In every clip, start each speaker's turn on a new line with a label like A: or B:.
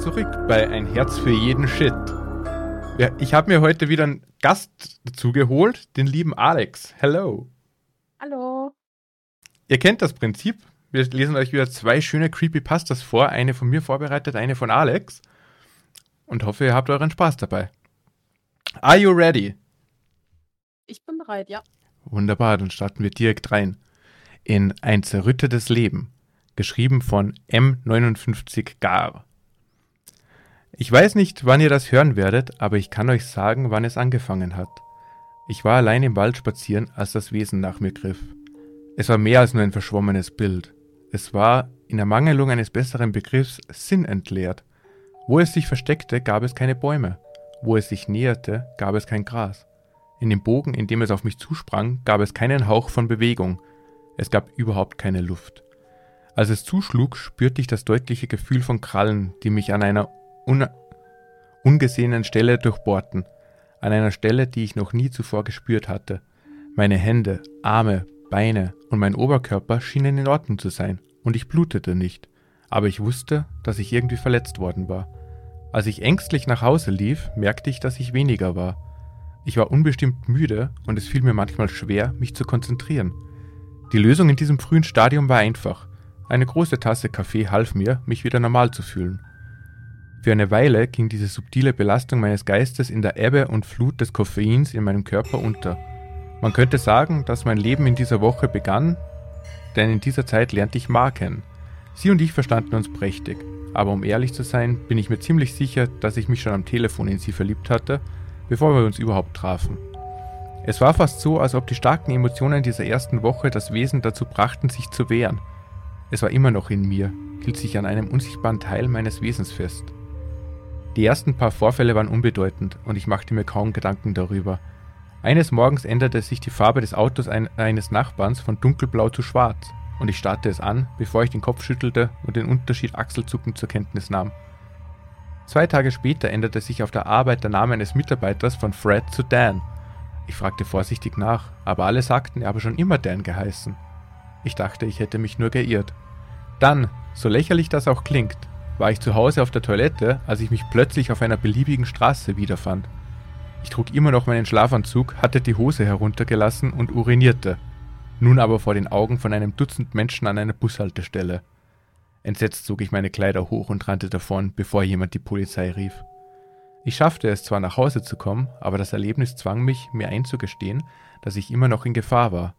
A: zurück bei Ein Herz für jeden Shit. Ja, ich habe mir heute wieder einen Gast dazu geholt, den lieben Alex. Hello.
B: Hallo.
A: Ihr kennt das Prinzip. Wir lesen euch wieder zwei schöne Creepypastas vor. Eine von mir vorbereitet, eine von Alex. Und hoffe, ihr habt euren Spaß dabei. Are you ready?
B: Ich bin bereit, ja.
A: Wunderbar, dann starten wir direkt rein. In Ein zerrüttetes Leben. Geschrieben von M59 Gar. Ich weiß nicht, wann ihr das hören werdet, aber ich kann euch sagen, wann es angefangen hat. Ich war allein im Wald spazieren, als das Wesen nach mir griff. Es war mehr als nur ein verschwommenes Bild. Es war, in Ermangelung eines besseren Begriffs, sinnentleert. Wo es sich versteckte, gab es keine Bäume. Wo es sich näherte, gab es kein Gras. In dem Bogen, in dem es auf mich zusprang, gab es keinen Hauch von Bewegung. Es gab überhaupt keine Luft. Als es zuschlug, spürte ich das deutliche Gefühl von Krallen, die mich an einer un ungesehenen Stelle durchbohrten, an einer Stelle, die ich noch nie zuvor gespürt hatte. Meine Hände, Arme, Beine und mein Oberkörper schienen in Ordnung zu sein, und ich blutete nicht, aber ich wusste, dass ich irgendwie verletzt worden war. Als ich ängstlich nach Hause lief, merkte ich, dass ich weniger war. Ich war unbestimmt müde und es fiel mir manchmal schwer, mich zu konzentrieren. Die Lösung in diesem frühen Stadium war einfach. Eine große Tasse Kaffee half mir, mich wieder normal zu fühlen. Für eine Weile ging diese subtile Belastung meines Geistes in der Ebbe und Flut des Koffeins in meinem Körper unter. Man könnte sagen, dass mein Leben in dieser Woche begann, denn in dieser Zeit lernte ich Mar kennen. Sie und ich verstanden uns prächtig, aber um ehrlich zu sein, bin ich mir ziemlich sicher, dass ich mich schon am Telefon in sie verliebt hatte, bevor wir uns überhaupt trafen. Es war fast so, als ob die starken Emotionen dieser ersten Woche das Wesen dazu brachten, sich zu wehren. Es war immer noch in mir, hielt sich an einem unsichtbaren Teil meines Wesens fest. Die ersten paar Vorfälle waren unbedeutend und ich machte mir kaum Gedanken darüber. Eines Morgens änderte sich die Farbe des Autos ein, eines Nachbarns von dunkelblau zu schwarz und ich starrte es an, bevor ich den Kopf schüttelte und den Unterschied achselzuckend zur Kenntnis nahm. Zwei Tage später änderte sich auf der Arbeit der Name eines Mitarbeiters von Fred zu Dan. Ich fragte vorsichtig nach, aber alle sagten, er habe schon immer Dan geheißen. Ich dachte, ich hätte mich nur geirrt. Dann, so lächerlich das auch klingt, war ich zu Hause auf der Toilette, als ich mich plötzlich auf einer beliebigen Straße wiederfand. Ich trug immer noch meinen Schlafanzug, hatte die Hose heruntergelassen und urinierte, nun aber vor den Augen von einem Dutzend Menschen an einer Bushaltestelle. Entsetzt zog ich meine Kleider hoch und rannte davon, bevor jemand die Polizei rief. Ich schaffte es zwar nach Hause zu kommen, aber das Erlebnis zwang mich, mir einzugestehen, dass ich immer noch in Gefahr war.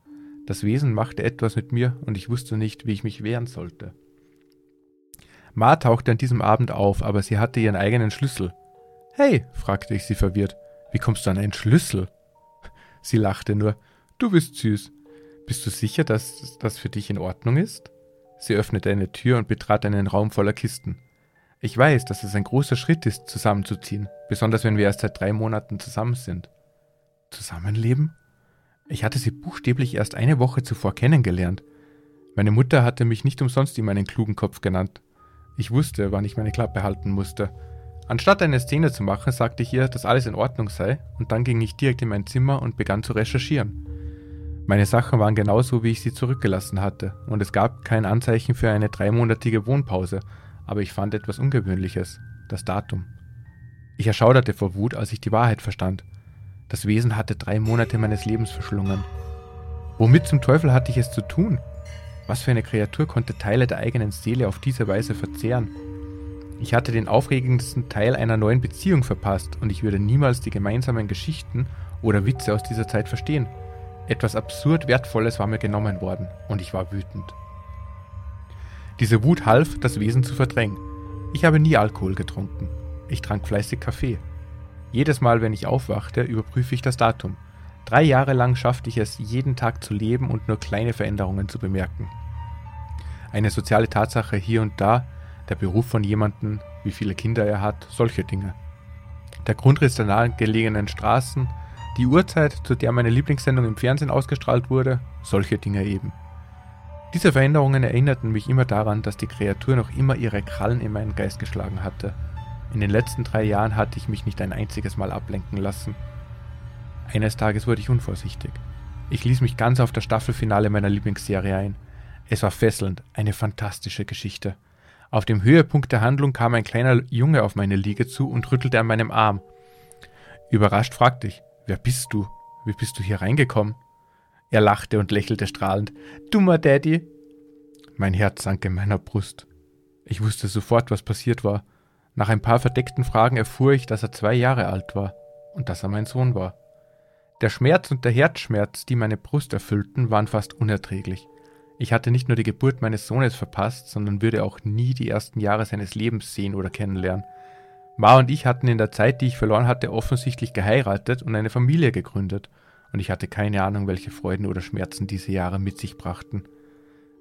A: Das Wesen machte etwas mit mir und ich wusste nicht, wie ich mich wehren sollte. Ma tauchte an diesem Abend auf, aber sie hatte ihren eigenen Schlüssel. Hey, fragte ich sie verwirrt, wie kommst du an einen Schlüssel? Sie lachte nur. Du bist süß. Bist du sicher, dass das für dich in Ordnung ist? Sie öffnete eine Tür und betrat einen Raum voller Kisten. Ich weiß, dass es ein großer Schritt ist, zusammenzuziehen, besonders wenn wir erst seit drei Monaten zusammen sind. Zusammenleben? Ich hatte sie buchstäblich erst eine Woche zuvor kennengelernt. Meine Mutter hatte mich nicht umsonst ihm einen klugen Kopf genannt. Ich wusste, wann ich meine Klappe halten musste. Anstatt eine Szene zu machen, sagte ich ihr, dass alles in Ordnung sei, und dann ging ich direkt in mein Zimmer und begann zu recherchieren. Meine Sachen waren genauso, wie ich sie zurückgelassen hatte, und es gab kein Anzeichen für eine dreimonatige Wohnpause, aber ich fand etwas Ungewöhnliches, das Datum. Ich erschauderte vor Wut, als ich die Wahrheit verstand. Das Wesen hatte drei Monate meines Lebens verschlungen. Womit zum Teufel hatte ich es zu tun? Was für eine Kreatur konnte Teile der eigenen Seele auf diese Weise verzehren? Ich hatte den aufregendsten Teil einer neuen Beziehung verpasst und ich würde niemals die gemeinsamen Geschichten oder Witze aus dieser Zeit verstehen. Etwas absurd Wertvolles war mir genommen worden und ich war wütend. Diese Wut half, das Wesen zu verdrängen. Ich habe nie Alkohol getrunken. Ich trank fleißig Kaffee. Jedes Mal, wenn ich aufwachte, überprüfe ich das Datum. Drei Jahre lang schaffte ich es, jeden Tag zu leben und nur kleine Veränderungen zu bemerken eine soziale Tatsache hier und da, der Beruf von jemandem, wie viele Kinder er hat, solche Dinge. Der Grundriss der nahegelegenen Straßen, die Uhrzeit, zu der meine Lieblingssendung im Fernsehen ausgestrahlt wurde, solche Dinge eben. Diese Veränderungen erinnerten mich immer daran, dass die Kreatur noch immer ihre Krallen in meinen Geist geschlagen hatte. In den letzten drei Jahren hatte ich mich nicht ein einziges Mal ablenken lassen. Eines Tages wurde ich unvorsichtig. Ich ließ mich ganz auf das Staffelfinale meiner Lieblingsserie ein – es war fesselnd, eine fantastische Geschichte. Auf dem Höhepunkt der Handlung kam ein kleiner Junge auf meine Liege zu und rüttelte an meinem Arm. Überrascht fragte ich, wer bist du? Wie bist du hier reingekommen? Er lachte und lächelte strahlend. Dummer Daddy. Mein Herz sank in meiner Brust. Ich wusste sofort, was passiert war. Nach ein paar verdeckten Fragen erfuhr ich, dass er zwei Jahre alt war und dass er mein Sohn war. Der Schmerz und der Herzschmerz, die meine Brust erfüllten, waren fast unerträglich. Ich hatte nicht nur die Geburt meines Sohnes verpasst, sondern würde auch nie die ersten Jahre seines Lebens sehen oder kennenlernen. Ma und ich hatten in der Zeit, die ich verloren hatte, offensichtlich geheiratet und eine Familie gegründet, und ich hatte keine Ahnung, welche Freuden oder Schmerzen diese Jahre mit sich brachten.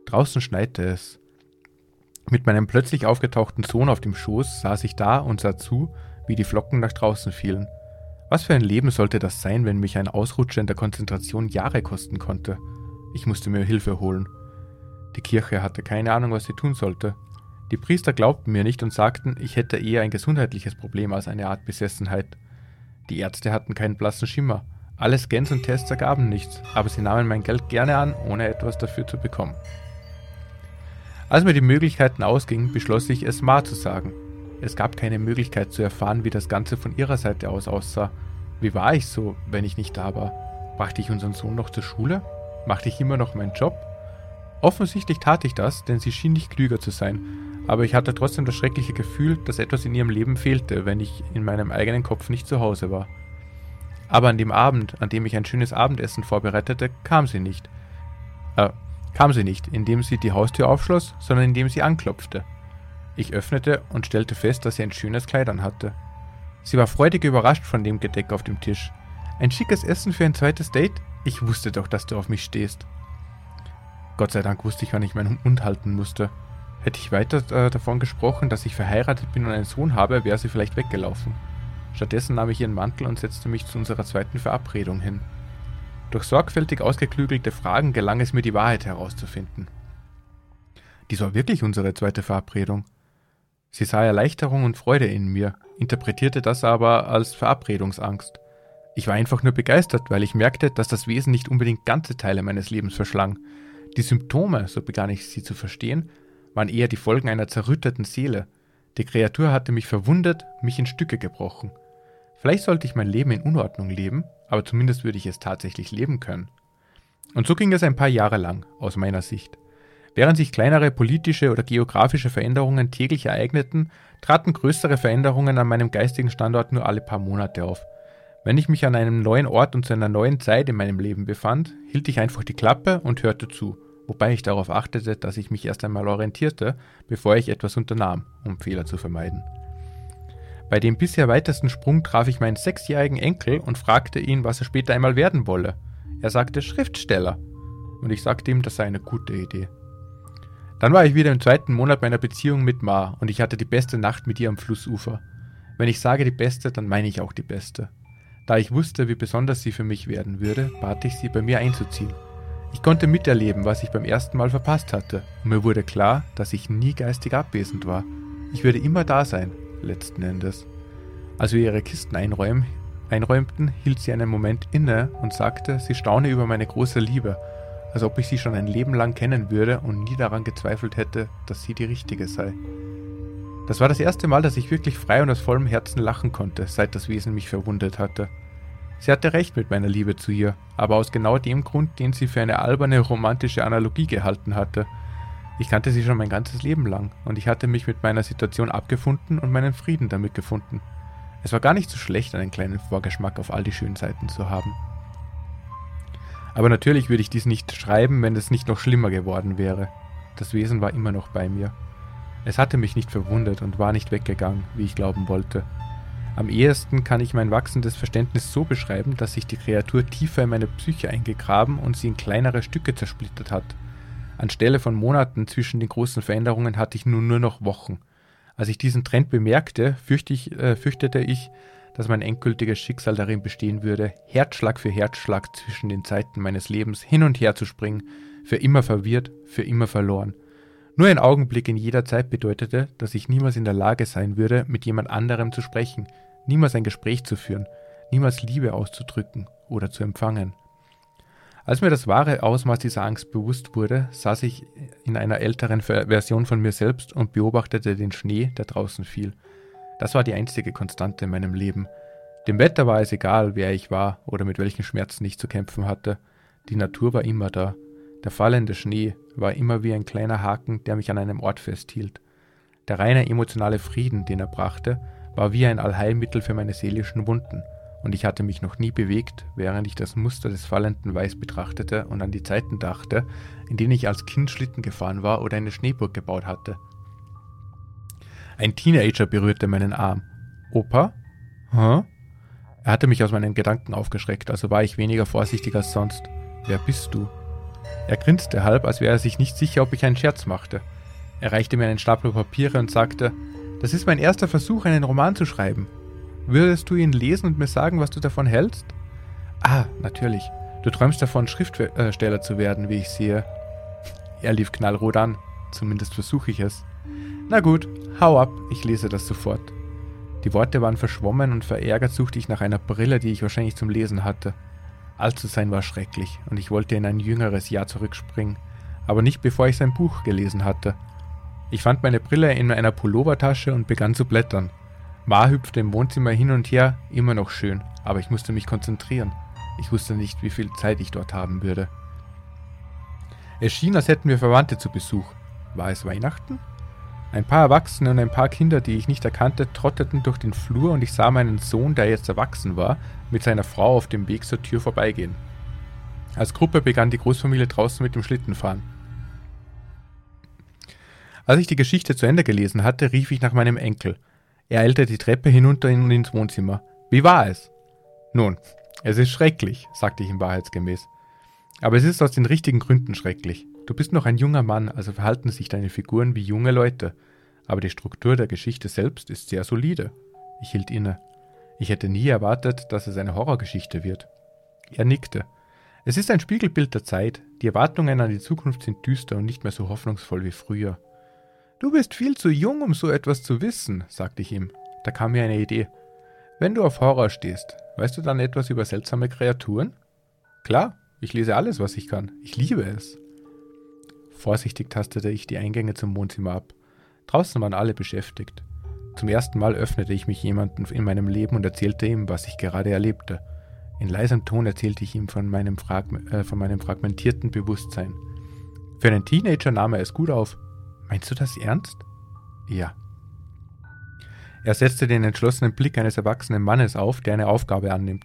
A: Draußen schneite es. Mit meinem plötzlich aufgetauchten Sohn auf dem Schoß saß ich da und sah zu, wie die Flocken nach draußen fielen. Was für ein Leben sollte das sein, wenn mich ein Ausrutscher in der Konzentration Jahre kosten konnte? Ich musste mir Hilfe holen. Die Kirche hatte keine Ahnung, was sie tun sollte. Die Priester glaubten mir nicht und sagten, ich hätte eher ein gesundheitliches Problem als eine Art Besessenheit. Die Ärzte hatten keinen blassen Schimmer. Alle Scans und Tests ergaben nichts, aber sie nahmen mein Geld gerne an, ohne etwas dafür zu bekommen. Als mir die Möglichkeiten ausgingen, beschloss ich, es Ma zu sagen. Es gab keine Möglichkeit zu erfahren, wie das Ganze von ihrer Seite aus aussah. Wie war ich so, wenn ich nicht da war? Brachte ich unseren Sohn noch zur Schule? Machte ich immer noch meinen Job? Offensichtlich tat ich das, denn sie schien nicht klüger zu sein, aber ich hatte trotzdem das schreckliche Gefühl, dass etwas in ihrem Leben fehlte, wenn ich in meinem eigenen Kopf nicht zu Hause war. Aber an dem Abend, an dem ich ein schönes Abendessen vorbereitete, kam sie nicht. Äh, kam sie nicht, indem sie die Haustür aufschloss, sondern indem sie anklopfte. Ich öffnete und stellte fest, dass sie ein schönes Kleid anhatte. Sie war freudig überrascht von dem Gedeck auf dem Tisch. Ein schickes Essen für ein zweites Date? Ich wusste doch, dass du auf mich stehst. Gott sei Dank wusste ich, wann ich meinen Mund halten musste. Hätte ich weiter äh, davon gesprochen, dass ich verheiratet bin und einen Sohn habe, wäre sie vielleicht weggelaufen. Stattdessen nahm ich ihren Mantel und setzte mich zu unserer zweiten Verabredung hin. Durch sorgfältig ausgeklügelte Fragen gelang es mir, die Wahrheit herauszufinden. Dies war wirklich unsere zweite Verabredung. Sie sah Erleichterung und Freude in mir, interpretierte das aber als Verabredungsangst. Ich war einfach nur begeistert, weil ich merkte, dass das Wesen nicht unbedingt ganze Teile meines Lebens verschlang, die Symptome, so begann ich sie zu verstehen, waren eher die Folgen einer zerrütteten Seele. Die Kreatur hatte mich verwundet, mich in Stücke gebrochen. Vielleicht sollte ich mein Leben in Unordnung leben, aber zumindest würde ich es tatsächlich leben können. Und so ging es ein paar Jahre lang, aus meiner Sicht. Während sich kleinere politische oder geografische Veränderungen täglich ereigneten, traten größere Veränderungen an meinem geistigen Standort nur alle paar Monate auf. Wenn ich mich an einem neuen Ort und zu einer neuen Zeit in meinem Leben befand, hielt ich einfach die Klappe und hörte zu, wobei ich darauf achtete, dass ich mich erst einmal orientierte, bevor ich etwas unternahm, um Fehler zu vermeiden. Bei dem bisher weitesten Sprung traf ich meinen sechsjährigen Enkel und fragte ihn, was er später einmal werden wolle. Er sagte Schriftsteller, und ich sagte ihm, das sei eine gute Idee. Dann war ich wieder im zweiten Monat meiner Beziehung mit Ma und ich hatte die beste Nacht mit ihr am Flussufer. Wenn ich sage die beste, dann meine ich auch die beste. Da ich wusste, wie besonders sie für mich werden würde, bat ich sie, bei mir einzuziehen. Ich konnte miterleben, was ich beim ersten Mal verpasst hatte, und mir wurde klar, dass ich nie geistig abwesend war. Ich würde immer da sein, letzten Endes. Als wir ihre Kisten einräum, einräumten, hielt sie einen Moment inne und sagte, sie staune über meine große Liebe, als ob ich sie schon ein Leben lang kennen würde und nie daran gezweifelt hätte, dass sie die richtige sei. Das war das erste Mal, dass ich wirklich frei und aus vollem Herzen lachen konnte, seit das Wesen mich verwundet hatte. Sie hatte recht mit meiner Liebe zu ihr, aber aus genau dem Grund, den sie für eine alberne romantische Analogie gehalten hatte. Ich kannte sie schon mein ganzes Leben lang, und ich hatte mich mit meiner Situation abgefunden und meinen Frieden damit gefunden. Es war gar nicht so schlecht, einen kleinen Vorgeschmack auf all die schönen Seiten zu haben. Aber natürlich würde ich dies nicht schreiben, wenn es nicht noch schlimmer geworden wäre. Das Wesen war immer noch bei mir. Es hatte mich nicht verwundert und war nicht weggegangen, wie ich glauben wollte. Am ehesten kann ich mein wachsendes Verständnis so beschreiben, dass sich die Kreatur tiefer in meine Psyche eingegraben und sie in kleinere Stücke zersplittert hat. Anstelle von Monaten zwischen den großen Veränderungen hatte ich nun nur noch Wochen. Als ich diesen Trend bemerkte, fürchte ich, äh, fürchtete ich, dass mein endgültiges Schicksal darin bestehen würde, Herzschlag für Herzschlag zwischen den Zeiten meines Lebens hin und her zu springen, für immer verwirrt, für immer verloren. Nur ein Augenblick in jeder Zeit bedeutete, dass ich niemals in der Lage sein würde, mit jemand anderem zu sprechen, niemals ein Gespräch zu führen, niemals Liebe auszudrücken oder zu empfangen. Als mir das wahre Ausmaß dieser Angst bewusst wurde, saß ich in einer älteren Version von mir selbst und beobachtete den Schnee, der draußen fiel. Das war die einzige Konstante in meinem Leben. Dem Wetter war es egal, wer ich war oder mit welchen Schmerzen ich zu kämpfen hatte. Die Natur war immer da. Der fallende Schnee war immer wie ein kleiner Haken, der mich an einem Ort festhielt. Der reine emotionale Frieden, den er brachte, war wie ein Allheilmittel für meine seelischen Wunden, und ich hatte mich noch nie bewegt, während ich das Muster des fallenden Weiß betrachtete und an die Zeiten dachte, in denen ich als Kind Schlitten gefahren war oder eine Schneeburg gebaut hatte. Ein Teenager berührte meinen Arm. Opa? Hä? Er hatte mich aus meinen Gedanken aufgeschreckt, also war ich weniger vorsichtig als sonst. Wer bist du? Er grinste halb, als wäre er sich nicht sicher, ob ich einen Scherz machte. Er reichte mir einen Stapel Papiere und sagte, das ist mein erster Versuch, einen Roman zu schreiben. Würdest du ihn lesen und mir sagen, was du davon hältst? Ah, natürlich. Du träumst davon, Schriftsteller zu werden, wie ich sehe. Er lief knallrot an. Zumindest versuche ich es. Na gut, hau ab, ich lese das sofort. Die Worte waren verschwommen und verärgert suchte ich nach einer Brille, die ich wahrscheinlich zum Lesen hatte. Alt zu sein war schrecklich und ich wollte in ein jüngeres Jahr zurückspringen, aber nicht bevor ich sein Buch gelesen hatte. Ich fand meine Brille in einer Pullovertasche und begann zu blättern. Ma hüpfte im Wohnzimmer hin und her, immer noch schön, aber ich musste mich konzentrieren. Ich wusste nicht, wie viel Zeit ich dort haben würde. Es schien, als hätten wir Verwandte zu Besuch. War es Weihnachten? Ein paar Erwachsene und ein paar Kinder, die ich nicht erkannte, trotteten durch den Flur und ich sah meinen Sohn, der jetzt erwachsen war, mit seiner Frau auf dem Weg zur Tür vorbeigehen. Als Gruppe begann die Großfamilie draußen mit dem Schlittenfahren. Als ich die Geschichte zu Ende gelesen hatte, rief ich nach meinem Enkel. Er eilte die Treppe hinunter und ins Wohnzimmer. Wie war es? Nun, es ist schrecklich, sagte ich ihm wahrheitsgemäß. Aber es ist aus den richtigen Gründen schrecklich. Du bist noch ein junger Mann, also verhalten sich deine Figuren wie junge Leute. Aber die Struktur der Geschichte selbst ist sehr solide. Ich hielt inne. Ich hätte nie erwartet, dass es eine Horrorgeschichte wird. Er nickte. Es ist ein Spiegelbild der Zeit. Die Erwartungen an die Zukunft sind düster und nicht mehr so hoffnungsvoll wie früher. Du bist viel zu jung, um so etwas zu wissen, sagte ich ihm. Da kam mir eine Idee. Wenn du auf Horror stehst, weißt du dann etwas über seltsame Kreaturen? Klar, ich lese alles, was ich kann. Ich liebe es. Vorsichtig tastete ich die Eingänge zum Wohnzimmer ab. Draußen waren alle beschäftigt. Zum ersten Mal öffnete ich mich jemandem in meinem Leben und erzählte ihm, was ich gerade erlebte. In leisem Ton erzählte ich ihm von meinem, Frag äh, von meinem fragmentierten Bewusstsein. Für einen Teenager nahm er es gut auf, Meinst du das ernst? Ja. Er setzte den entschlossenen Blick eines erwachsenen Mannes auf, der eine Aufgabe annimmt.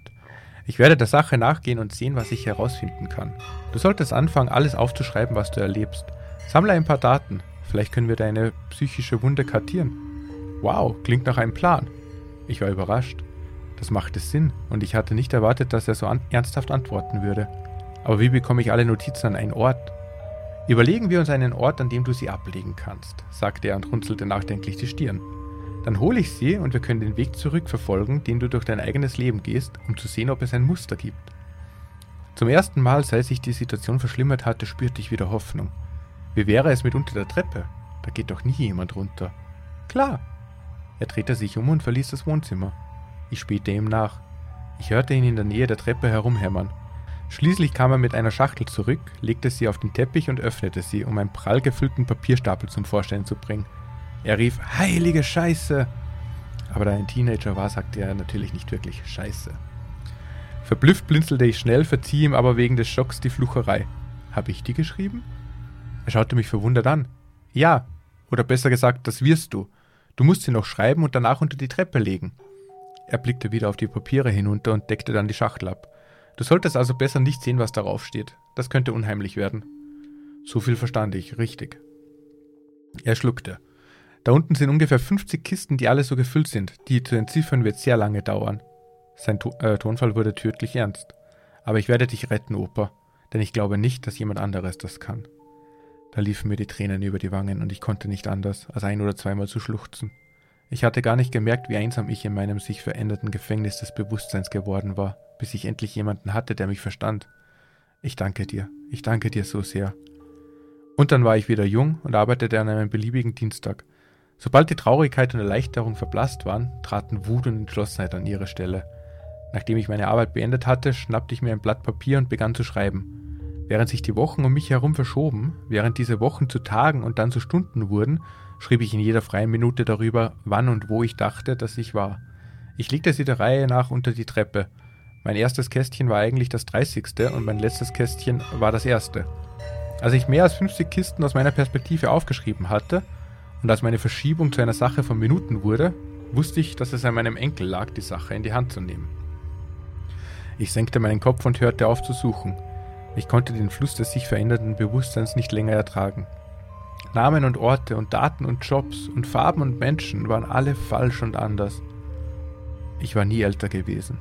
A: Ich werde der Sache nachgehen und sehen, was ich herausfinden kann. Du solltest anfangen, alles aufzuschreiben, was du erlebst. Sammle ein paar Daten. Vielleicht können wir deine psychische Wunde kartieren. Wow, klingt nach einem Plan. Ich war überrascht. Das machte Sinn und ich hatte nicht erwartet, dass er so an ernsthaft antworten würde. Aber wie bekomme ich alle Notizen an einen Ort? Überlegen wir uns einen Ort, an dem du sie ablegen kannst, sagte er und runzelte nachdenklich die Stirn. Dann hole ich sie und wir können den Weg zurückverfolgen, den du durch dein eigenes Leben gehst, um zu sehen, ob es ein Muster gibt. Zum ersten Mal, seit sich die Situation verschlimmert hatte, spürte ich wieder Hoffnung. Wie wäre es mit unter der Treppe? Da geht doch nie jemand runter. Klar. Er drehte sich um und verließ das Wohnzimmer. Ich spähte ihm nach. Ich hörte ihn in der Nähe der Treppe herumhämmern. Schließlich kam er mit einer Schachtel zurück, legte sie auf den Teppich und öffnete sie, um einen prall gefüllten Papierstapel zum Vorstellen zu bringen. Er rief, heilige Scheiße! Aber da ein Teenager war, sagte er natürlich nicht wirklich Scheiße. Verblüfft blinzelte ich schnell, verzieh ihm aber wegen des Schocks die Flucherei. Habe ich die geschrieben? Er schaute mich verwundert an. Ja, oder besser gesagt, das wirst du. Du musst sie noch schreiben und danach unter die Treppe legen. Er blickte wieder auf die Papiere hinunter und deckte dann die Schachtel ab. Du solltest also besser nicht sehen, was darauf steht. Das könnte unheimlich werden. So viel verstand ich, richtig. Er schluckte. Da unten sind ungefähr 50 Kisten, die alle so gefüllt sind. Die zu entziffern wird sehr lange dauern. Sein to äh, Tonfall wurde tödlich ernst. Aber ich werde dich retten, Opa, denn ich glaube nicht, dass jemand anderes das kann. Da liefen mir die Tränen über die Wangen und ich konnte nicht anders, als ein oder zweimal zu schluchzen. Ich hatte gar nicht gemerkt, wie einsam ich in meinem sich veränderten Gefängnis des Bewusstseins geworden war bis ich endlich jemanden hatte, der mich verstand. Ich danke dir, ich danke dir so sehr. Und dann war ich wieder jung und arbeitete an einem beliebigen Dienstag. Sobald die Traurigkeit und Erleichterung verblasst waren, traten Wut und Entschlossenheit an ihre Stelle. Nachdem ich meine Arbeit beendet hatte, schnappte ich mir ein Blatt Papier und begann zu schreiben. Während sich die Wochen um mich herum verschoben, während diese Wochen zu Tagen und dann zu Stunden wurden, schrieb ich in jeder freien Minute darüber, wann und wo ich dachte, dass ich war. Ich legte sie der Reihe nach unter die Treppe. Mein erstes Kästchen war eigentlich das 30. und mein letztes Kästchen war das erste. Als ich mehr als 50 Kisten aus meiner Perspektive aufgeschrieben hatte und als meine Verschiebung zu einer Sache von Minuten wurde, wusste ich, dass es an meinem Enkel lag, die Sache in die Hand zu nehmen. Ich senkte meinen Kopf und hörte auf zu suchen. Ich konnte den Fluss des sich verändernden Bewusstseins nicht länger ertragen. Namen und Orte und Daten und Jobs und Farben und Menschen waren alle falsch und anders. Ich war nie älter gewesen.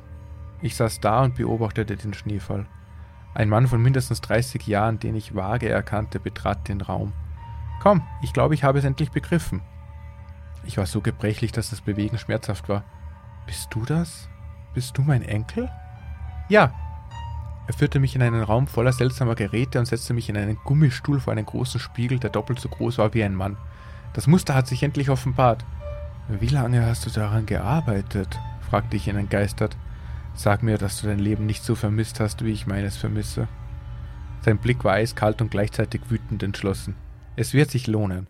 A: Ich saß da und beobachtete den Schneefall. Ein Mann von mindestens 30 Jahren, den ich vage erkannte, betrat den Raum. Komm, ich glaube, ich habe es endlich begriffen. Ich war so gebrechlich, dass das Bewegen schmerzhaft war. Bist du das? Bist du mein Enkel? Ja. Er führte mich in einen Raum voller seltsamer Geräte und setzte mich in einen Gummistuhl vor einen großen Spiegel, der doppelt so groß war wie ein Mann. Das Muster hat sich endlich offenbart. Wie lange hast du daran gearbeitet? fragte ich ihn entgeistert. Sag mir, dass du dein Leben nicht so vermisst hast, wie ich meines vermisse. Sein Blick war eiskalt und gleichzeitig wütend entschlossen. Es wird sich lohnen.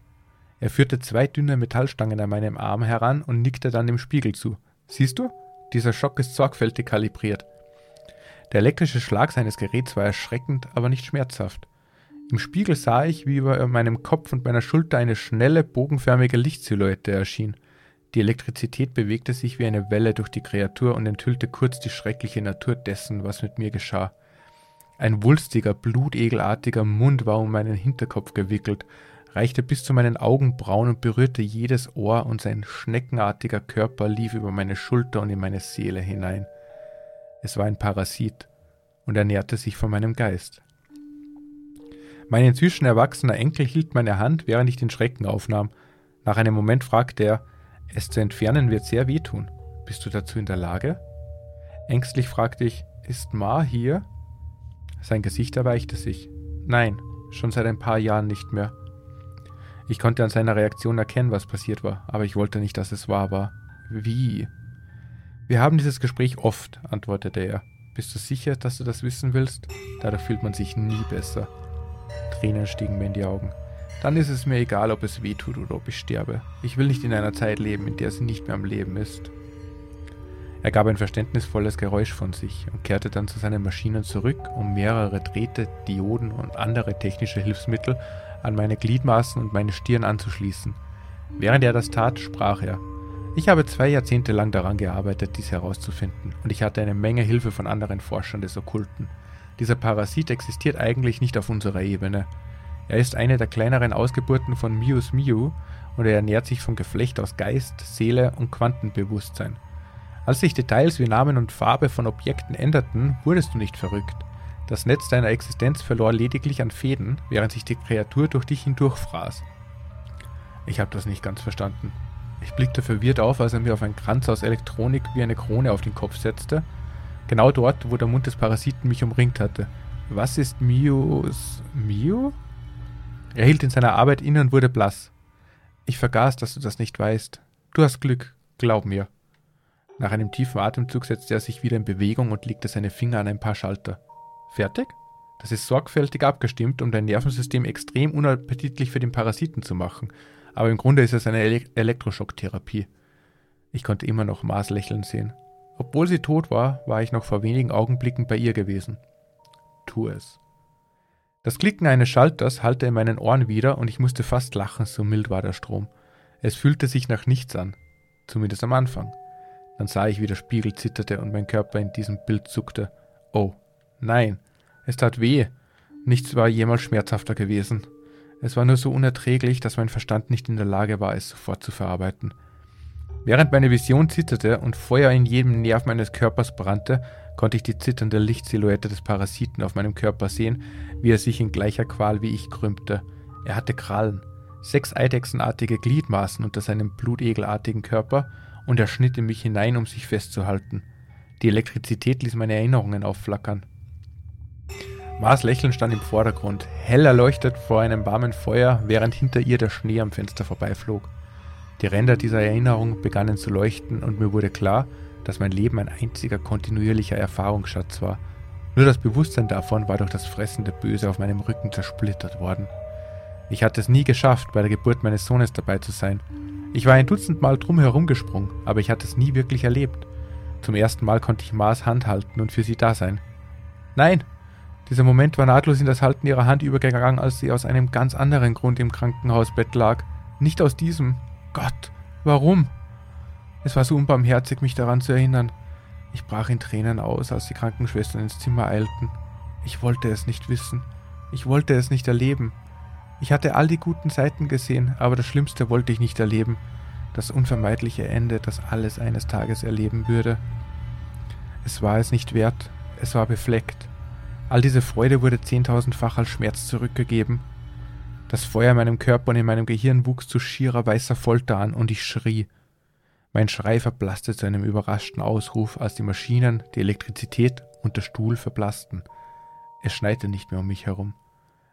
A: Er führte zwei dünne Metallstangen an meinem Arm heran und nickte dann dem Spiegel zu. Siehst du? Dieser Schock ist sorgfältig kalibriert. Der elektrische Schlag seines Geräts war erschreckend, aber nicht schmerzhaft. Im Spiegel sah ich, wie über meinem Kopf und meiner Schulter eine schnelle, bogenförmige Lichtsilhouette erschien. Die Elektrizität bewegte sich wie eine Welle durch die Kreatur und enthüllte kurz die schreckliche Natur dessen, was mit mir geschah. Ein wulstiger, blutegelartiger Mund war um meinen Hinterkopf gewickelt, reichte bis zu meinen Augenbrauen und berührte jedes Ohr, und sein schneckenartiger Körper lief über meine Schulter und in meine Seele hinein. Es war ein Parasit und ernährte sich von meinem Geist. Mein inzwischen erwachsener Enkel hielt meine Hand, während ich den Schrecken aufnahm. Nach einem Moment fragte er, es zu entfernen wird sehr wehtun. Bist du dazu in der Lage? Ängstlich fragte ich, ist Ma hier? Sein Gesicht erweichte sich. Nein, schon seit ein paar Jahren nicht mehr. Ich konnte an seiner Reaktion erkennen, was passiert war, aber ich wollte nicht, dass es wahr war. Wie? Wir haben dieses Gespräch oft, antwortete er. Bist du sicher, dass du das wissen willst? Dadurch fühlt man sich nie besser. Tränen stiegen mir in die Augen. Dann ist es mir egal, ob es weh tut oder ob ich sterbe. Ich will nicht in einer Zeit leben, in der sie nicht mehr am Leben ist. Er gab ein verständnisvolles Geräusch von sich und kehrte dann zu seinen Maschinen zurück, um mehrere Drähte, Dioden und andere technische Hilfsmittel an meine Gliedmaßen und meine Stirn anzuschließen. Während er das tat, sprach er. Ich habe zwei Jahrzehnte lang daran gearbeitet, dies herauszufinden, und ich hatte eine Menge Hilfe von anderen Forschern des Okkulten. Dieser Parasit existiert eigentlich nicht auf unserer Ebene. Er ist eine der kleineren Ausgeburten von Mius Miu und er ernährt sich vom Geflecht aus Geist, Seele und Quantenbewusstsein. Als sich Details wie Namen und Farbe von Objekten änderten, wurdest du nicht verrückt. Das Netz deiner Existenz verlor lediglich an Fäden, während sich die Kreatur durch dich hindurchfraß. Ich habe das nicht ganz verstanden. Ich blickte verwirrt auf, als er mir auf einen Kranz aus Elektronik wie eine Krone auf den Kopf setzte. Genau dort, wo der Mund des Parasiten mich umringt hatte. Was ist Mios. Mio? Er hielt in seiner Arbeit inne und wurde blass. Ich vergaß, dass du das nicht weißt. Du hast Glück, glaub mir. Nach einem tiefen Atemzug setzte er sich wieder in Bewegung und legte seine Finger an ein paar Schalter. Fertig? Das ist sorgfältig abgestimmt, um dein Nervensystem extrem unappetitlich für den Parasiten zu machen. Aber im Grunde ist es eine Ele Elektroschocktherapie. Ich konnte immer noch Mars lächeln sehen. Obwohl sie tot war, war ich noch vor wenigen Augenblicken bei ihr gewesen. Tu es. Das Klicken eines Schalters hallte in meinen Ohren wieder und ich musste fast lachen, so mild war der Strom. Es fühlte sich nach nichts an, zumindest am Anfang. Dann sah ich, wie der Spiegel zitterte und mein Körper in diesem Bild zuckte. Oh, nein, es tat weh. Nichts war jemals schmerzhafter gewesen. Es war nur so unerträglich, dass mein Verstand nicht in der Lage war, es sofort zu verarbeiten. Während meine Vision zitterte und Feuer in jedem Nerv meines Körpers brannte, konnte ich die zitternde Lichtsilhouette des Parasiten auf meinem Körper sehen, wie er sich in gleicher Qual wie ich krümmte. Er hatte Krallen, sechs eidechsenartige Gliedmaßen unter seinem blutegelartigen Körper, und er schnitt in mich hinein, um sich festzuhalten. Die Elektrizität ließ meine Erinnerungen aufflackern. Mars Lächeln stand im Vordergrund, hell erleuchtet vor einem warmen Feuer, während hinter ihr der Schnee am Fenster vorbeiflog. Die Ränder dieser Erinnerung begannen zu leuchten und mir wurde klar, dass mein Leben ein einziger kontinuierlicher Erfahrungsschatz war. Nur das Bewusstsein davon war durch das fressende Böse auf meinem Rücken zersplittert worden. Ich hatte es nie geschafft, bei der Geburt meines Sohnes dabei zu sein. Ich war ein Dutzend Mal drum herumgesprungen, aber ich hatte es nie wirklich erlebt. Zum ersten Mal konnte ich Mars Hand halten und für sie da sein. Nein, dieser Moment war nahtlos in das Halten ihrer Hand übergegangen, als sie aus einem ganz anderen Grund im Krankenhausbett lag. Nicht aus diesem. Gott, warum? Es war so unbarmherzig, mich daran zu erinnern. Ich brach in Tränen aus, als die Krankenschwestern ins Zimmer eilten. Ich wollte es nicht wissen. Ich wollte es nicht erleben. Ich hatte all die guten Seiten gesehen, aber das Schlimmste wollte ich nicht erleben. Das unvermeidliche Ende, das alles eines Tages erleben würde. Es war es nicht wert. Es war befleckt. All diese Freude wurde zehntausendfach als Schmerz zurückgegeben. Das Feuer in meinem Körper und in meinem Gehirn wuchs zu schierer weißer Folter an und ich schrie. Mein Schrei verblasste zu einem überraschten Ausruf, als die Maschinen, die Elektrizität und der Stuhl verblassten. Es schneite nicht mehr um mich herum.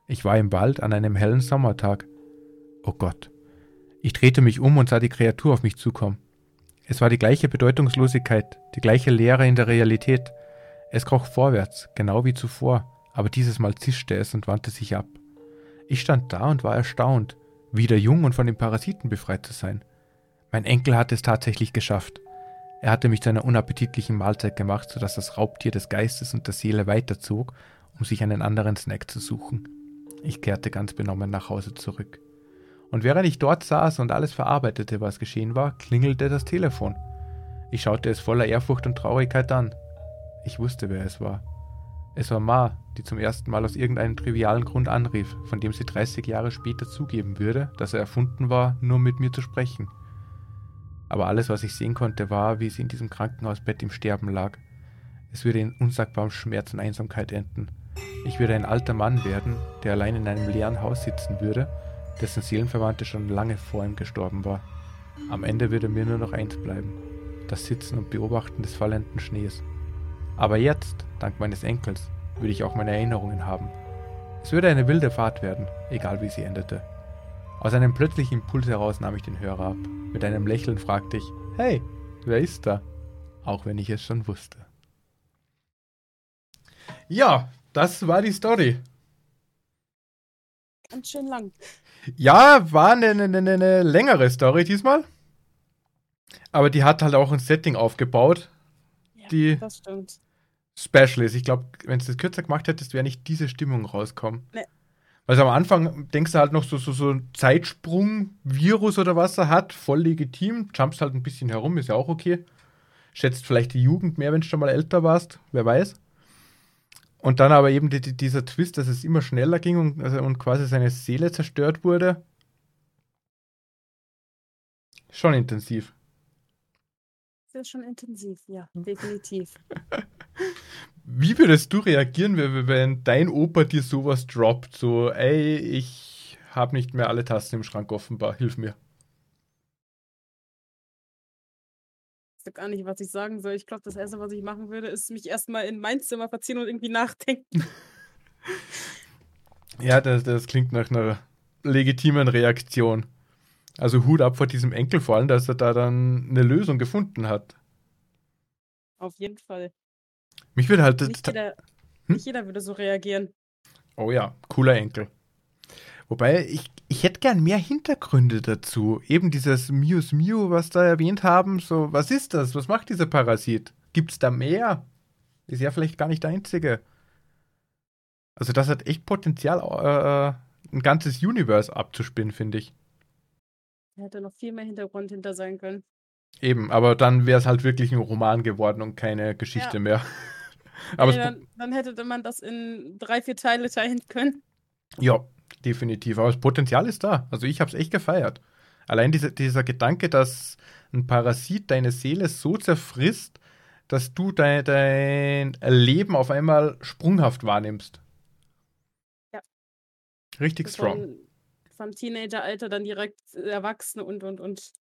A: Ich war im Wald an einem hellen Sommertag. Oh Gott. Ich drehte mich um und sah die Kreatur auf mich zukommen. Es war die gleiche Bedeutungslosigkeit, die gleiche Leere in der Realität, es kroch vorwärts, genau wie zuvor, aber dieses Mal zischte es und wandte sich ab. Ich stand da und war erstaunt, wieder jung und von den Parasiten befreit zu sein. Mein Enkel hatte es tatsächlich geschafft. Er hatte mich zu einer unappetitlichen Mahlzeit gemacht, sodass das Raubtier des Geistes und der Seele weiterzog, um sich einen anderen Snack zu suchen. Ich kehrte ganz benommen nach Hause zurück. Und während ich dort saß und alles verarbeitete, was geschehen war, klingelte das Telefon. Ich schaute es voller Ehrfurcht und Traurigkeit an. Ich wusste, wer es war. Es war Ma, die zum ersten Mal aus irgendeinem trivialen Grund anrief, von dem sie 30 Jahre später zugeben würde, dass er erfunden war, nur mit mir zu sprechen. Aber alles, was ich sehen konnte, war, wie sie in diesem Krankenhausbett im Sterben lag. Es würde in unsagbarem Schmerz und Einsamkeit enden. Ich würde ein alter Mann werden, der allein in einem leeren Haus sitzen würde, dessen Seelenverwandte schon lange vor ihm gestorben war. Am Ende würde mir nur noch eins bleiben: das Sitzen und Beobachten des fallenden Schnees. Aber jetzt, dank meines Enkels, würde ich auch meine Erinnerungen haben. Es würde eine wilde Fahrt werden, egal wie sie endete. Aus einem plötzlichen Impuls heraus nahm ich den Hörer ab. Mit einem Lächeln fragte ich, hey, wer ist da? Auch wenn ich es schon wusste. Ja, das war die Story.
B: Ganz schön lang.
A: Ja, war eine, eine, eine längere Story diesmal. Aber die hat halt auch ein Setting aufgebaut.
B: Ja,
A: die
B: das stimmt.
A: special ist. Ich glaube, wenn du das kürzer gemacht hättest, wäre nicht diese Stimmung rauskommen.
B: Nee.
A: Weil am Anfang denkst du halt noch so, so, so ein Zeitsprung-Virus oder was er hat, voll legitim. Jumpst halt ein bisschen herum, ist ja auch okay. Schätzt vielleicht die Jugend mehr, wenn du schon mal älter warst, wer weiß. Und dann aber eben die, die, dieser Twist, dass es immer schneller ging und, also, und quasi seine Seele zerstört wurde. Schon intensiv.
B: Das ist schon intensiv, ja, definitiv.
A: Wie würdest du reagieren, wenn, dein Opa dir sowas droppt? So, ey, ich habe nicht mehr alle Tasten im Schrank offenbar, hilf mir.
B: Ich weiß gar nicht, was ich sagen soll. Ich glaube, das Erste, was ich machen würde, ist mich erstmal in mein Zimmer verziehen und irgendwie nachdenken.
A: Ja, das, das klingt nach einer legitimen Reaktion. Also Hut ab vor diesem Enkel vor allem, dass er da dann eine Lösung gefunden hat.
B: Auf jeden Fall.
A: Mich würde halt.
B: Nicht jeder,
A: Hm?
B: nicht jeder würde so reagieren.
A: Oh ja, cooler Enkel. Wobei, ich, ich hätte gern mehr Hintergründe dazu. Eben dieses Mius Miu, was da erwähnt haben. So, was ist das? Was macht dieser Parasit? Gibt's da mehr? Ist ja vielleicht gar nicht der einzige. Also, das hat echt Potenzial, äh, ein ganzes Universe abzuspinnen, finde ich.
B: Da hätte noch viel mehr Hintergrund hinter sein können.
A: Eben, aber dann wäre es halt wirklich ein Roman geworden und keine Geschichte
B: Ja.
A: mehr. Aber
B: Nee, dann, dann hätte man das in drei, vier Teile teilen können.
A: Ja, definitiv. Aber das Potenzial ist da. Also ich habe es echt gefeiert. Allein diese, dieser Gedanke, dass ein Parasit deine Seele so zerfrisst, dass du dein, dein Leben auf einmal sprunghaft wahrnimmst.
B: Ja.
A: Richtig strong.
B: Vom Teenageralter dann direkt Erwachsene und, und, und.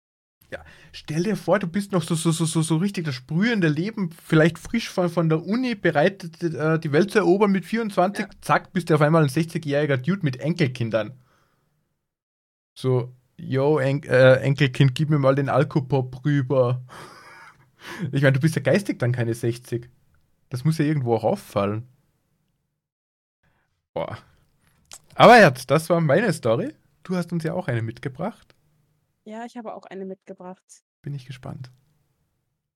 A: Stell dir vor, du bist noch so, so, so, so, so richtig das sprühende Leben, vielleicht frisch von, von der Uni, bereit, äh, die Welt zu erobern mit 24,
B: Ja.
A: zack, bist du auf einmal ein 60-jähriger Dude mit Enkelkindern. So, yo, en äh, Enkelkind, gib mir mal den Alkopop rüber. Ich meine, du bist ja geistig dann keine 60. Das muss ja irgendwo auch auffallen. Boah. Aber jetzt, das war meine Story. Du hast uns ja auch eine mitgebracht.
B: Ja, ich habe auch eine mitgebracht.
A: Bin ich gespannt.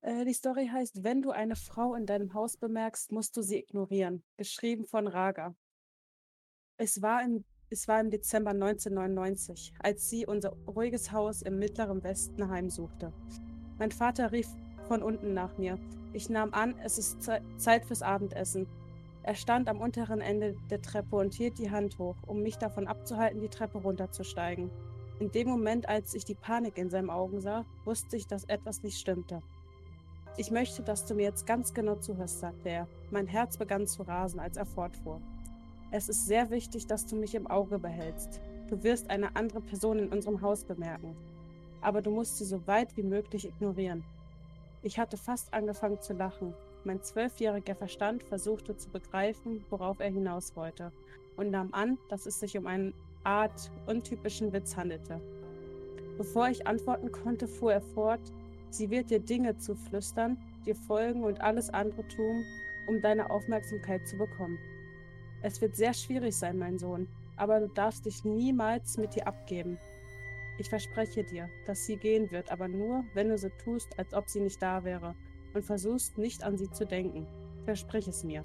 B: Äh, die Story heißt, wenn du eine Frau in deinem Haus bemerkst, musst du sie ignorieren. Geschrieben von Raga. Es war im, es war im Dezember 1999, als sie unser ruhiges Haus im mittleren Westen heimsuchte. Mein Vater rief von unten nach mir. Ich nahm an, es ist Ze Zeit fürs Abendessen. Er stand am unteren Ende der Treppe und hielt die Hand hoch, um mich davon abzuhalten, die Treppe runterzusteigen. In dem Moment, als ich die Panik in seinen Augen sah, wusste ich, dass etwas nicht stimmte. Ich möchte, dass du mir jetzt ganz genau zuhörst, sagte er. Mein Herz begann zu rasen, als er fortfuhr. Es ist sehr wichtig, dass du mich im Auge behältst. Du wirst eine andere Person in unserem Haus bemerken. Aber du musst sie so weit wie möglich ignorieren. Ich hatte fast angefangen zu lachen. Mein zwölfjähriger Verstand versuchte zu begreifen, worauf er hinaus wollte, und nahm an, dass es sich um eine Art untypischen Witz handelte. Bevor ich antworten konnte, fuhr er fort, sie wird dir Dinge zuflüstern, dir folgen und alles andere tun, um deine Aufmerksamkeit zu bekommen. Es wird sehr schwierig sein, mein Sohn, aber du darfst dich niemals mit ihr abgeben. Ich verspreche dir, dass sie gehen wird, aber nur, wenn du so tust, als ob sie nicht da wäre und versuchst nicht an sie zu denken. Versprich es mir.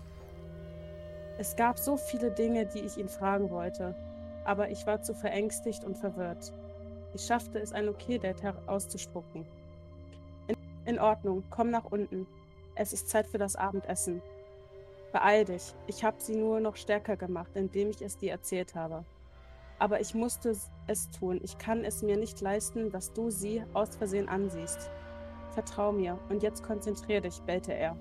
B: Es gab so viele Dinge, die ich ihn fragen wollte, aber ich war zu verängstigt und verwirrt. Ich schaffte es, ein Okay-Date auszuspucken. In, in Ordnung, komm nach unten. Es ist Zeit für das Abendessen. Beeil dich, ich habe sie nur noch stärker gemacht, indem ich es dir erzählt habe aber ich musste es tun. Ich kann es mir nicht leisten, dass du sie aus Versehen ansiehst. Vertrau mir und jetzt konzentrier dich, bellte er.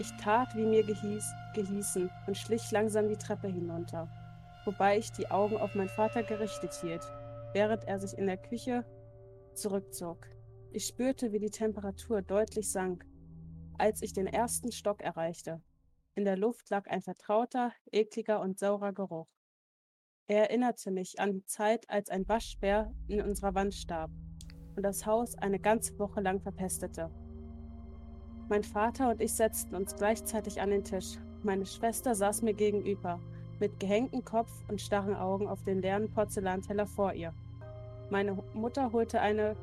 B: Ich tat, wie mir gehieß, gehießen und schlich langsam die Treppe hinunter, wobei ich die Augen auf meinen Vater gerichtet hielt, während er sich in der Küche zurückzog. Ich spürte, wie die Temperatur deutlich sank, als ich den ersten Stock erreichte. In der Luft lag ein vertrauter, ekliger und saurer Geruch. Er erinnerte mich an die Zeit, als ein Waschbär in unserer Wand starb und das Haus eine ganze Woche lang verpestete. Mein Vater und ich setzten uns gleichzeitig an den Tisch. Meine Schwester saß mir gegenüber, mit gehängtem Kopf und starren Augen auf den leeren Porzellanteller vor ihr. Meine Mutter holte eine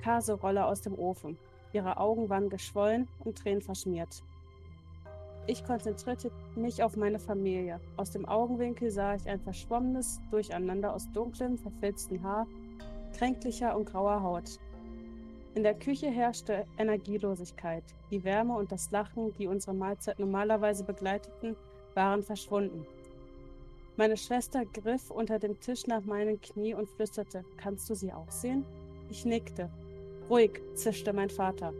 B: Kaserolle aus dem Ofen. Ihre Augen waren geschwollen und tränenverschmiert. Ich konzentrierte mich auf meine Familie. Aus dem Augenwinkel sah ich ein verschwommenes Durcheinander aus dunklem, verfilztem Haar, kränklicher und grauer Haut. In der Küche herrschte Energielosigkeit. Die Wärme und das Lachen, die unsere Mahlzeit normalerweise begleiteten, waren verschwunden. Meine Schwester griff unter dem Tisch nach meinem Knie und flüsterte, kannst du sie auch sehen? Ich nickte. Ruhig, zischte mein Vater.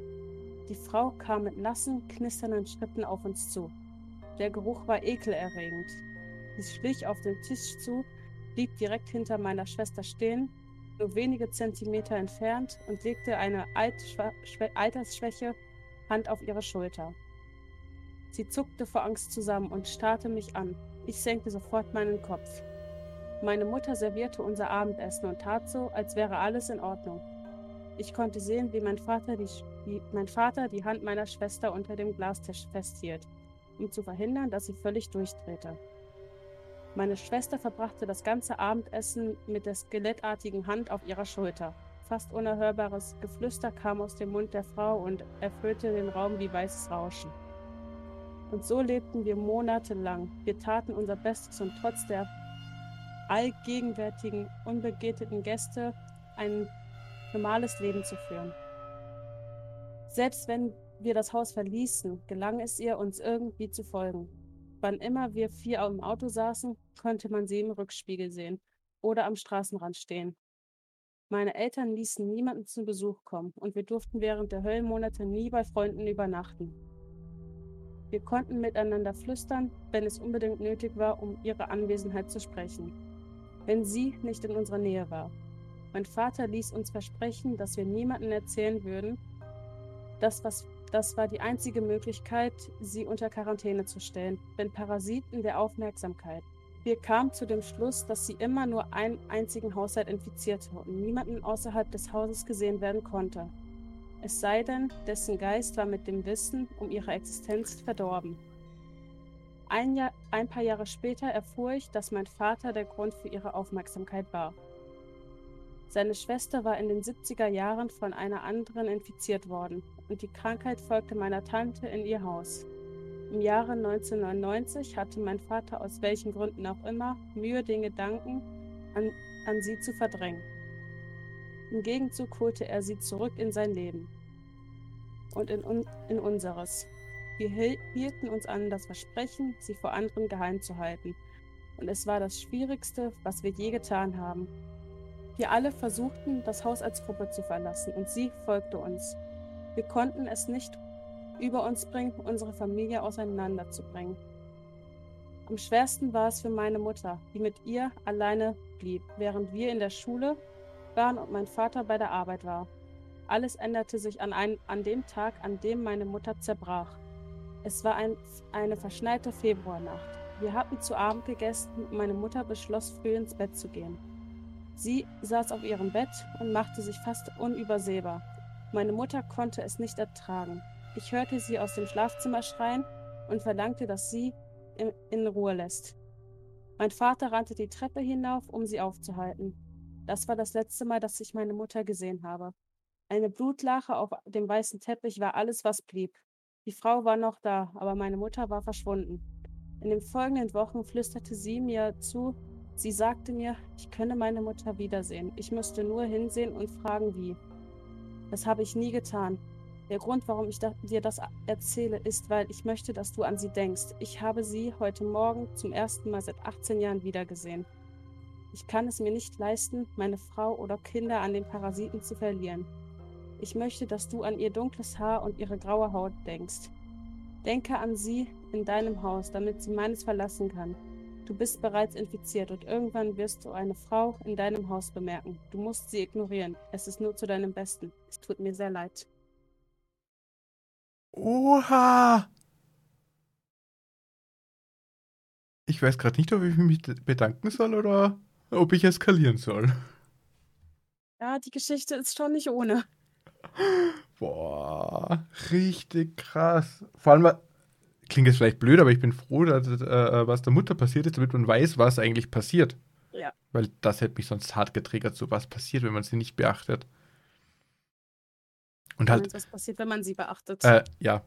B: Die Frau kam mit nassen, knisternden Schritten auf uns zu. Der Geruch war ekelerregend. Sie schlich auf den Tisch zu, blieb direkt hinter meiner Schwester stehen, nur wenige Zentimeter entfernt und legte eine altersschwäche Hand auf ihre Schulter. Sie zuckte vor Angst zusammen und starrte mich an. Ich senkte sofort meinen Kopf. Meine Mutter servierte unser Abendessen und tat so, als wäre alles in Ordnung. Ich konnte sehen, wie mein Vater die, wie mein Vater die Hand meiner Schwester unter dem Glastisch festhielt, um zu verhindern, dass sie völlig durchdrehte. Meine Schwester verbrachte das ganze Abendessen mit der skelettartigen Hand auf ihrer Schulter. Fast unerhörbares Geflüster kam aus dem Mund der Frau und erfüllte den Raum wie weißes Rauschen. Und so lebten wir monatelang. Wir taten unser Bestes, um trotz der allgegenwärtigen, unbegegneten Gäste einen normales Leben zu führen. Selbst wenn wir das Haus verließen, gelang es ihr, uns irgendwie zu folgen. Wann immer wir vier im Auto saßen, konnte man sie im Rückspiegel sehen oder am Straßenrand stehen. Meine Eltern ließen niemanden zu Besuch kommen und wir durften während der Höllenmonate nie bei Freunden übernachten. Wir konnten miteinander flüstern, wenn es unbedingt nötig war, um ihre Anwesenheit zu sprechen, wenn sie nicht in unserer Nähe war. Mein Vater ließ uns versprechen, dass wir niemandem erzählen würden. Das, was, das war die einzige Möglichkeit, sie unter Quarantäne zu stellen, wenn Parasiten der Aufmerksamkeit. Wir kamen zu dem Schluss, dass sie immer nur einen einzigen Haushalt infizierte und niemanden außerhalb des Hauses gesehen werden konnte. Es sei denn, dessen Geist war mit dem Wissen um ihre Existenz verdorben. ein, Jahr, ein paar Jahre später erfuhr ich, dass mein Vater der Grund für ihre Aufmerksamkeit war. Seine Schwester war in den 70er Jahren von einer anderen infiziert worden und die Krankheit folgte meiner Tante in ihr Haus. Im Jahre 1999 hatte mein Vater aus welchen Gründen auch immer Mühe, den Gedanken an, an sie zu verdrängen. Im Gegenzug holte er sie zurück in sein Leben und in, in unseres. Wir hielten uns an das Versprechen, sie vor anderen geheim zu halten. Und es war das Schwierigste, was wir je getan haben. Wir alle versuchten, das Haus als Gruppe zu verlassen, und sie folgte uns. Wir konnten es nicht über uns bringen, unsere Familie auseinanderzubringen. Am schwersten war es für meine Mutter, die mit ihr alleine blieb, während wir in der Schule waren und mein Vater bei der Arbeit war. Alles änderte sich an, ein, an dem Tag, an dem meine Mutter zerbrach. Es war ein, eine verschneite Februarnacht. Wir hatten zu Abend gegessen und meine Mutter beschloss, früh ins Bett zu gehen. Sie saß auf ihrem Bett und machte sich fast unübersehbar. Meine Mutter konnte es nicht ertragen. Ich hörte sie aus dem Schlafzimmer schreien und verlangte, dass sie in, Ruhe lässt. Mein Vater rannte die Treppe hinauf, um sie aufzuhalten. Das war das letzte Mal, dass ich meine Mutter gesehen habe. Eine Blutlache auf dem weißen Teppich war alles, was blieb. Die Frau war noch da, aber meine Mutter war verschwunden. In den folgenden Wochen flüsterte sie mir zu, sie sagte mir, ich könne meine Mutter wiedersehen. Ich müsste nur hinsehen und fragen, wie. Das habe ich nie getan. Der Grund, warum ich dir das erzähle, ist, weil ich möchte, dass du an sie denkst. Ich habe sie heute Morgen zum ersten Mal seit 18 Jahren wiedergesehen. Ich kann es mir nicht leisten, meine Frau oder Kinder an den Parasiten zu verlieren. Ich möchte, dass du an ihr dunkles Haar und ihre graue Haut denkst. Denke an sie in deinem Haus, damit sie meines verlassen kann. Du bist bereits infiziert und irgendwann wirst du eine Frau in deinem Haus bemerken. Du musst sie ignorieren. Es ist nur zu deinem Besten. Es tut mir sehr leid.
A: Oha! Ich weiß gerade nicht, ob ich mich bedanken soll oder ob ich eskalieren soll.
B: Ja, die Geschichte ist schon nicht ohne.
A: Boah, richtig krass. Vor allem, klingt jetzt vielleicht blöd, aber ich bin froh, dass, äh, was der Mutter passiert ist, damit man weiß, was eigentlich passiert.
B: Ja.
A: Weil das hätte mich sonst hart getriggert, so was passiert, wenn man sie nicht beachtet. Und halt.
B: Was passiert, wenn man sie beachtet?
A: Äh, ja,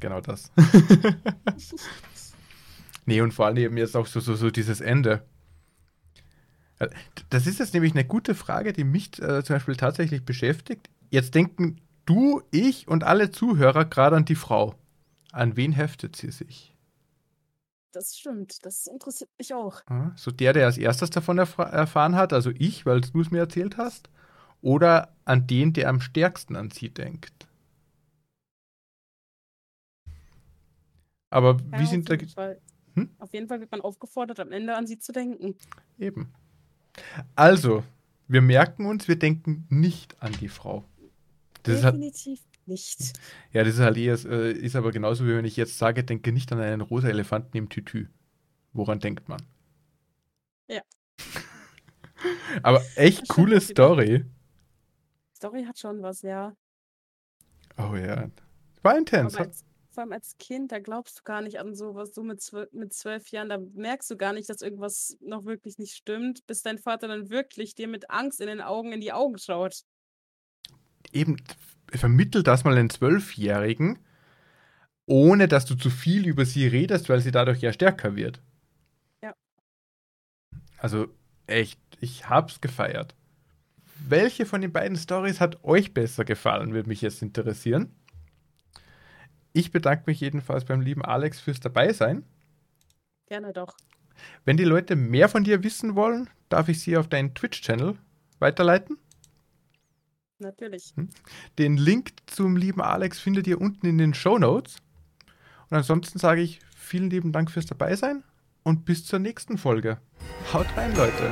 A: genau das. nee, und vor allem eben jetzt auch so, so, so dieses Ende. Äh, das ist jetzt nämlich eine gute Frage, die mich äh, zum Beispiel tatsächlich beschäftigt. Jetzt denken du, ich und alle Zuhörer gerade an die Frau. An wen heftet sie sich?
B: Das stimmt, das interessiert mich auch.
A: So der, der als erstes davon erf erfahren hat, also ich, weil du es mir erzählt hast, oder an den, der am stärksten an sie denkt? Aber ja, wie sind da.
B: Hm? Auf jeden Fall wird man aufgefordert, am Ende an sie zu denken.
A: Eben. Also, wir merken uns, wir denken nicht an die Frau.
B: Das Definitiv halt, nicht.
A: Ja, das ist halt eher, äh, ist aber genauso, wie wenn ich jetzt sage, denke nicht an einen rosa Elefanten im Tütü. Woran denkt man?
B: Ja.
A: aber echt coole Story.
B: Story hat schon was, ja.
A: Oh ja. War intens.
B: Vor allem, als, vor allem als Kind, da glaubst du gar nicht an sowas. So mit zwölf, mit zwölf Jahren, da merkst du gar nicht, dass irgendwas noch wirklich nicht stimmt, bis dein Vater dann wirklich dir mit Angst in den Augen in die Augen schaut
A: eben vermittelt das mal den Zwölfjährigen, ohne dass du zu viel über sie redest, weil sie dadurch ja stärker wird.
B: Ja.
A: Also echt, ich hab's gefeiert. Welche von den beiden Stories hat euch besser gefallen, würde mich jetzt interessieren. Ich bedanke mich jedenfalls beim lieben Alex fürs Dabeisein.
B: Gerne doch.
A: Wenn die Leute mehr von dir wissen wollen, darf ich sie auf deinen Twitch-Channel weiterleiten?
B: Natürlich.
A: Hm? Den Link zum lieben Alex findet ihr unten in den Show Notes. Und ansonsten sage ich vielen lieben Dank fürs Dabeisein und bis zur nächsten Folge. Haut rein, Leute.